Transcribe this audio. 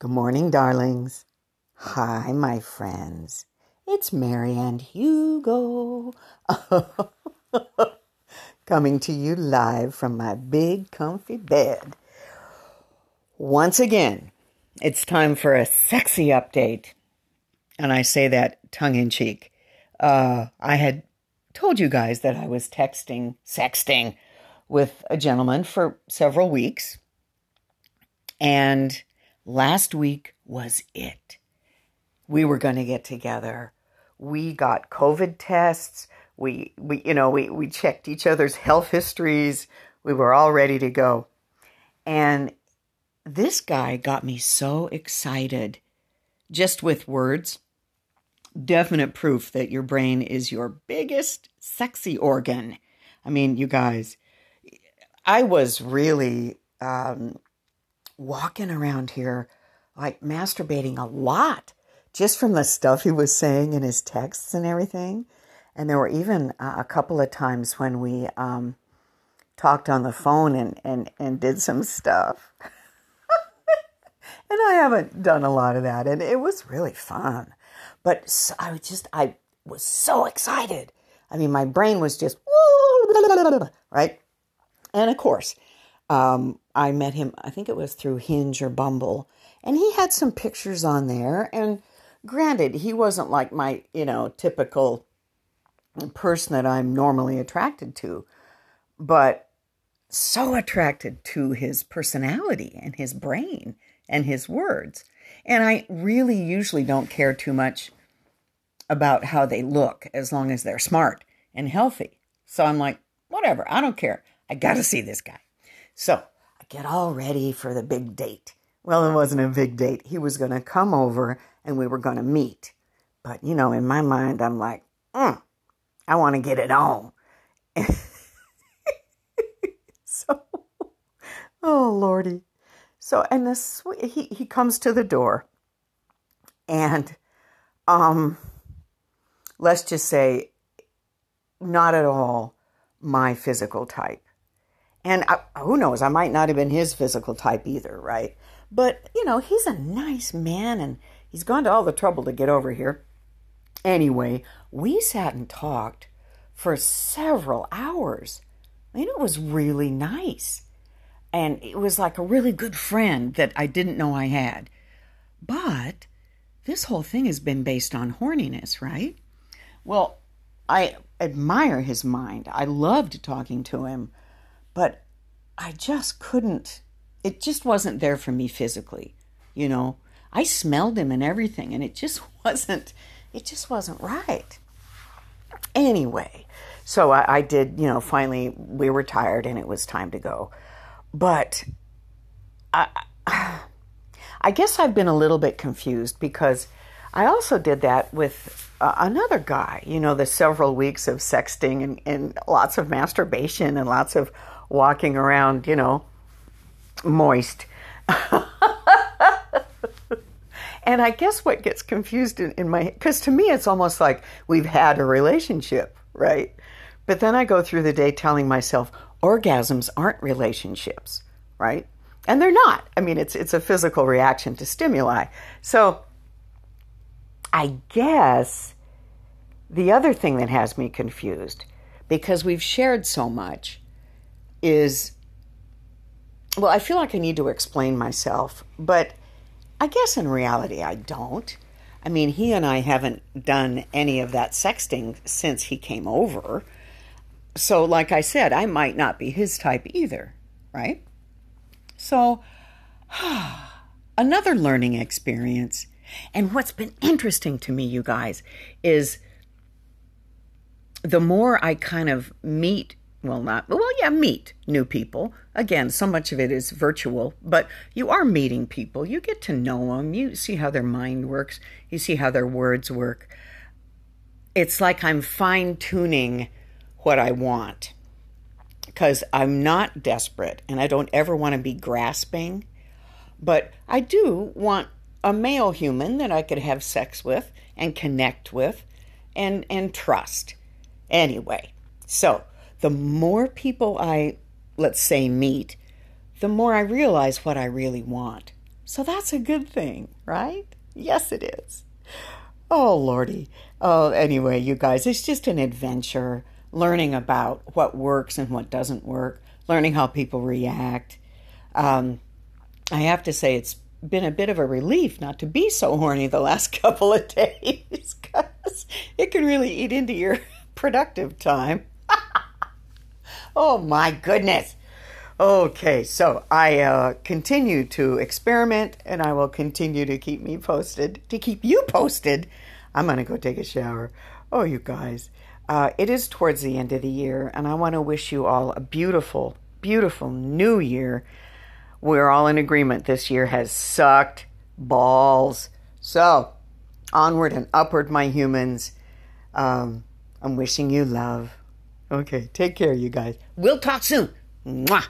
Good morning, darlings. Hi, my friends. It's Mary and Hugo. Coming to you live from my big, comfy bed. Once again, it's time for a sexy update. And I say that tongue in cheek. Uh, I had told you guys that I was texting, sexting with a gentleman for several weeks. And Last week was it. We were going to get together. We got COVID tests. We, we, you know, we, we checked each other's health histories. We were all ready to go. And this guy got me so excited just with words. Definite proof that your brain is your biggest sexy organ. I mean, you guys, I was really um, walking around here like masturbating a lot just from the stuff he was saying in his texts and everything. And there were even uh, a couple of times when we um, talked on the phone and, and, and did some stuff. and I haven't done a lot of that, and it was really fun. But so, I was just, I was so excited. I mean, my brain was just, right? And of course, um, I met him, I think it was through Hinge or Bumble, and he had some pictures on there. And granted, he wasn't like my, you know, typical person that I'm normally attracted to, but so attracted to his personality and his brain and his words. And I really usually don't care too much about how they look as long as they're smart and healthy. So I'm like, whatever, I don't care. I got to see this guy. So get all ready for the big date. Well, it wasn't a big date. He was going to come over and we were going to meet. But, you know, in my mind, I'm like, mm, I want to get it on. so, oh, Lordy. So, and this, he, he comes to the door and, um, let's just say, not at all my physical type. And I, who knows, I might not have been his physical type either, right? But, you know, he's a nice man and he's gone to all the trouble to get over here. Anyway, we sat and talked for several hours. I mean, it was really nice. And it was like a really good friend that I didn't know I had. But this whole thing has been based on horniness, right? Well, I admire his mind. I loved talking to him but I just couldn't, it just wasn't there for me physically, you know. I smelled him and everything, and it just wasn't, it just wasn't right. Anyway, so I, I did, you know, finally we were tired and it was time to go. But I, I guess I've been a little bit confused because I also did that with uh, another guy, you know, the several weeks of sexting and, and lots of masturbation and lots of walking around, you know, moist. and I guess what gets confused in, in my because to me it's almost like we've had a relationship, right? But then I go through the day telling myself orgasms aren't relationships, right? And they're not. I mean, it's it's a physical reaction to stimuli. So I guess the other thing that has me confused because we've shared so much is well, I feel like I need to explain myself, but I guess in reality I don't. I mean, he and I haven't done any of that sexting since he came over. So, like I said, I might not be his type either, right? So, another learning experience. And what's been interesting to me, you guys, is the more I kind of meet well, not, well, yeah, meet new people. Again, so much of it is virtual, but you are meeting people. You get to know them. You see how their mind works. You see how their words work. It's like I'm fine tuning what I want because I'm not desperate and I don't ever want to be grasping. But I do want a male human that I could have sex with and connect with and, and trust. Anyway, so the more people I, let's say, meet, the more I realize what I really want. So that's a good thing, right? Yes, it is. Oh, Lordy. Oh, anyway, you guys, it's just an adventure learning about what works and what doesn't work, learning how people react. Um, I have to say, it's been a bit of a relief not to be so horny the last couple of days because it can really eat into your productive time. Oh, my goodness. Okay, so I uh, continue to experiment and I will continue to keep me posted, to keep you posted. I'm going to go take a shower. Oh, you guys. Uh, it is towards the end of the year, and I want to wish you all a beautiful, beautiful new year. We're all in agreement this year has sucked balls. So, onward and upward, my humans. Um, I'm wishing you love. Okay, take care, you guys. We'll talk soon. Mwah.